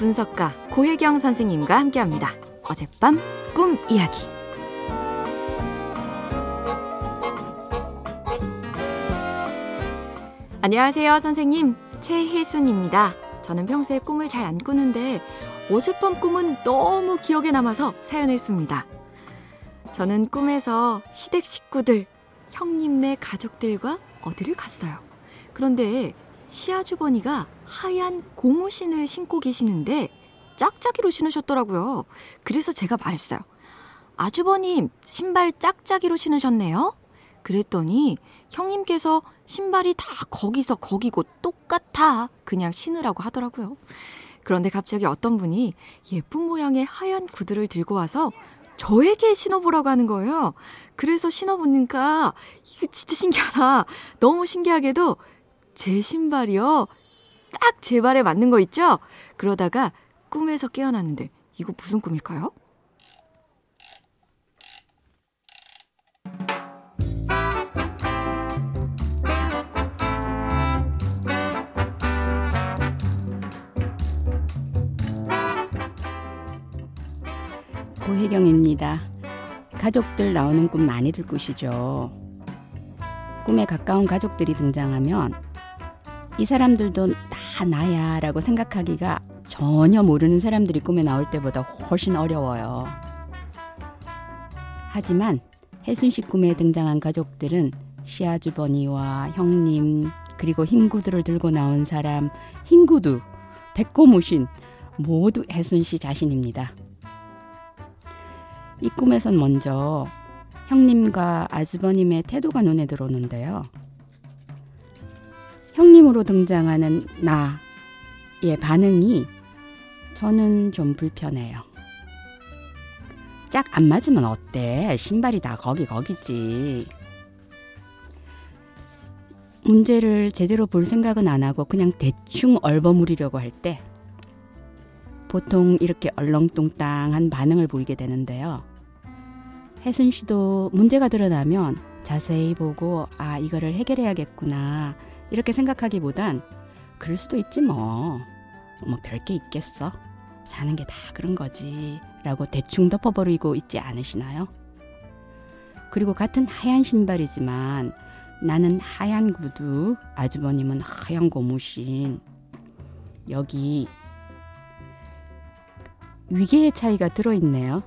분석가 고혜경 선생님과 함께합니다. 어젯밤 꿈 이야기. 안녕하세요, 선생님. 최혜순입니다. 저는 평소에 꿈을 잘 안 꾸는데 어젯밤 꿈은 너무 기억에 남아서 사연을 씁니다. 저는 꿈에서 시댁 식구들, 형님네 가족들과 어디를 갔어요. 그런데 시아주버니가 하얀 고무신을 신고 계시는데 짝짝이로 신으셨더라고요. 그래서 제가 말했어요. 아주버님, 신발 짝짝이로 신으셨네요? 그랬더니 형님께서 신발이 다 거기서 거기고 똑같아. 그냥 신으라고 하더라고요. 그런데 갑자기 어떤 분이 예쁜 모양의 하얀 구두를 들고 와서 저에게 신어보라고 하는 거예요. 그래서 신어보니까 이거 진짜 신기하다. 너무 신기하게도 제 신발이요. 딱 제 발에 맞는 거 있죠? 그러다가 꿈에서 깨어났는데 이거 무슨 꿈일까요? 고혜경입니다. 가족들 나오는 꿈 많이들 꾸시죠. 꿈에 가까운 가족들이 등장하면 이 사람들도 다 나야 라고 생각하기가 전혀 모르는 사람들이 꿈에 나올 때보다 훨씬 어려워요. 하지만 혜순 씨 꿈에 등장한 가족들은 시아주버니와 형님, 그리고 흰 구두를 들고 나온 사람, 흰 구두, 백고무신, 모두 혜순 씨 자신입니다. 이 꿈에선 먼저 형님과 아주버님의 태도가 눈에 들어오는데요. 형님으로 등장하는 나의 반응이 저는 좀 불편해요. 짝 안 맞으면 어때? 신발이 다 거기 거기지. 문제를 제대로 볼 생각은 안 하고 그냥 대충 얼버무리려고 할 때 보통 이렇게 얼렁뚱땅한 반응을 보이게 되는데요. 혜순 씨도 문제가 드러나면 자세히 보고 아 이거를 해결해야겠구나 이렇게 생각하기보단 그럴 수도 있지 뭐. 뭐 별게 있겠어. 사는 게 다 그런 거지. 라고 대충 덮어버리고 있지 않으시나요? 그리고 같은 하얀 신발이지만 나는 하얀 구두, 아주버님은 하얀 고무신. 여기 위계의 차이가 들어있네요.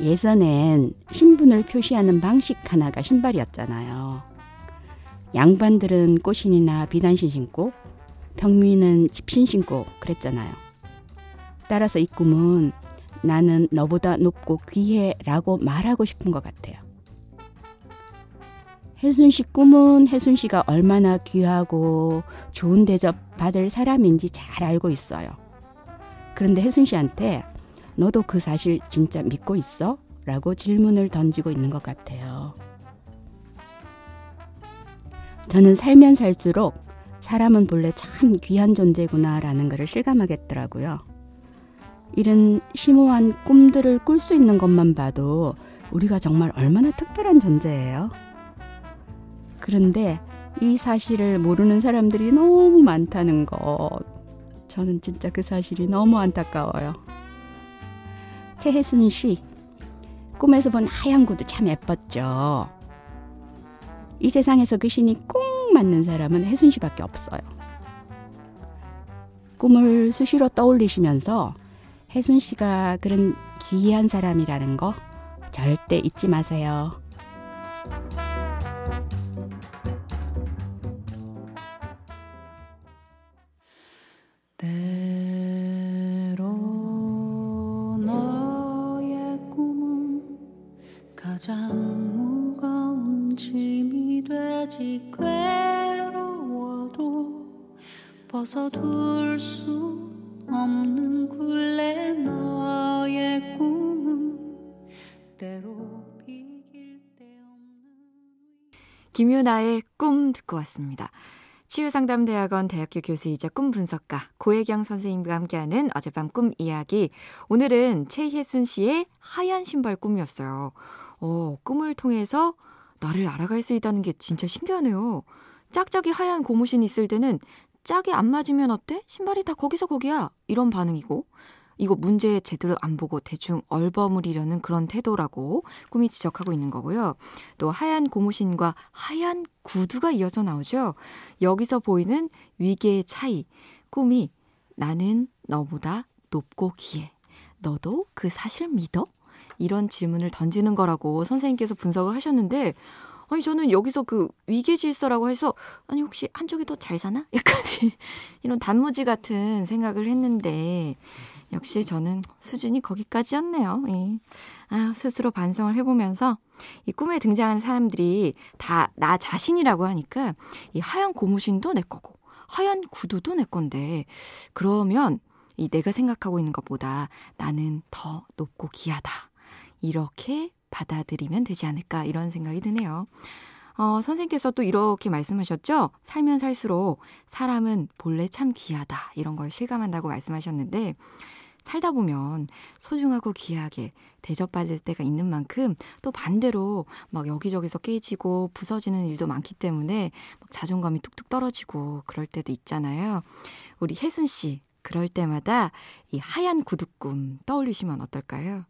예전엔 신분을 표시하는 방식 하나가 신발이었잖아요. 양반들은 꽃신이나 비단신 신고 평민은 집신 신고 그랬잖아요. 따라서 이 꿈은 나는 너보다 높고 귀해 라고 말하고 싶은 것 같아요. 혜순 씨 꿈은 혜순 씨가 얼마나 귀하고 좋은 대접 받을 사람인지 잘 알고 있어요. 그런데 혜순 씨한테 너도 그 사실 진짜 믿고 있어? 라고 질문을 던지고 있는 것 같아요. 저는 살면 살수록 사람은 본래 참 귀한 존재구나 라는 것을 실감하겠더라고요. 이런 심오한 꿈들을 꿀 수 있는 것만 봐도 우리가 정말 얼마나 특별한 존재예요. 그런데 이 사실을 모르는 사람들이 너무 많다는 것. 저는 진짜 그 사실이 너무 안타까워요. 최혜순 씨, 꿈에서 본 하얀 구두 참 예뻤죠. 이 세상에서 그 신이 꼭 맞는 사람은 혜순 씨밖에 없어요. 꿈을 수시로 떠올리시면서 혜순 씨가 그런 기이한 사람이라는 거 절대 잊지 마세요. 가장 무거운 되지 괴로워도 벗어둘 수 없는 굴레 너의 꿈은 때로 비길 때 없는 김유나의 꿈 듣고 왔습니다. 치유상담대학원 대학교 교수이자 꿈 분석가 고혜경 선생님과 함께하는 어젯밤 꿈 이야기. 오늘은 최혜순 씨의 하얀 신발 꿈이었어요. 어, 꿈을 통해서 나를 알아갈 수 있다는 게 진짜 신기하네요. 짝짝이 하얀 고무신 있을 때는 짝이 안 맞으면 어때? 신발이 다 거기서 거기야. 이런 반응이고. 이거 문제 제대로 안 보고 대충 얼버무리려는 그런 태도라고 꿈이 지적하고 있는 거고요. 또 하얀 고무신과 하얀 구두가 이어져 나오죠. 여기서 보이는 위계의 차이. 꿈이 나는 너보다 높고 귀해. 너도 그 사실 믿어? 이런 질문을 던지는 거라고 선생님께서 분석을 하셨는데 아니 저는 여기서 그 위계 질서라고 해서 아니 혹시 한쪽이 더 잘 사나? 약간 이런 단무지 같은 생각을 했는데 역시 저는 수준이 거기까지였네요. 예. 아, 스스로 반성을 해보면서 이 꿈에 등장하는 사람들이 다 나 자신이라고 하니까 이 하얀 고무신도 내 거고 하얀 구두도 내 건데 그러면 이 내가 생각하고 있는 것보다 나는 더 높고 귀하다. 이렇게 받아들이면 되지 않을까 이런 생각이 드네요. 어, 선생님께서 또 이렇게 말씀하셨죠? 살면 살수록 사람은 본래 참 귀하다. 이런 걸 실감한다고 말씀하셨는데, 살다 보면 소중하고 귀하게 대접받을 때가 있는 만큼 또 반대로 막 여기저기서 깨지고 부서지는 일도 많기 때문에 자존감이 뚝뚝 떨어지고 그럴 때도 있잖아요. 우리 혜순 씨, 그럴 때마다 이 하얀 구두꿈 떠올리시면 어떨까요?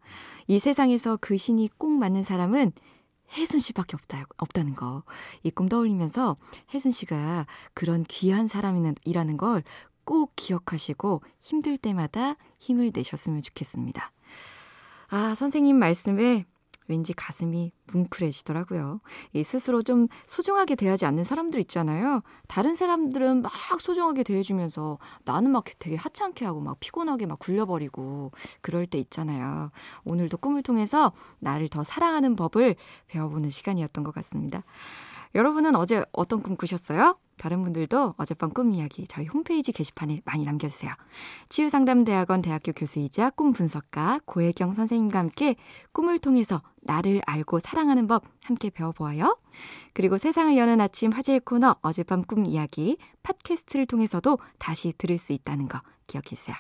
이 세상에서 그 신이 꼭 맞는 사람은 혜순 씨밖에 없다, 없다는 거. 이 꿈 떠올리면서 혜순 씨가 그런 귀한 사람이라는 걸 꼭 기억하시고 힘들 때마다 힘을 내셨으면 좋겠습니다. 아, 선생님 말씀에 왠지 가슴이 뭉클해지더라고요. 이 스스로 좀 소중하게 대하지 않는 사람들 있잖아요. 다른 사람들은 막 소중하게 대해주면서 나는 막 되게 하찮게 하고 막 피곤하게 막 굴려버리고 그럴 때 있잖아요. 오늘도 꿈을 통해서 나를 더 사랑하는 법을 배워보는 시간이었던 것 같습니다. 여러분은 어제 어떤 꿈 꾸셨어요? 다른 분들도 어젯밤 꿈 이야기 저희 홈페이지 게시판에 많이 남겨주세요. 치유상담대학원 대학교 교수이자 꿈 분석가 고혜경 선생님과 함께 꿈을 통해서 나를 알고 사랑하는 법 함께 배워보아요. 그리고 세상을 여는 아침 화제의 코너 어젯밤 꿈 이야기 팟캐스트를 통해서도 다시 들을 수 있다는 거 기억해주세요.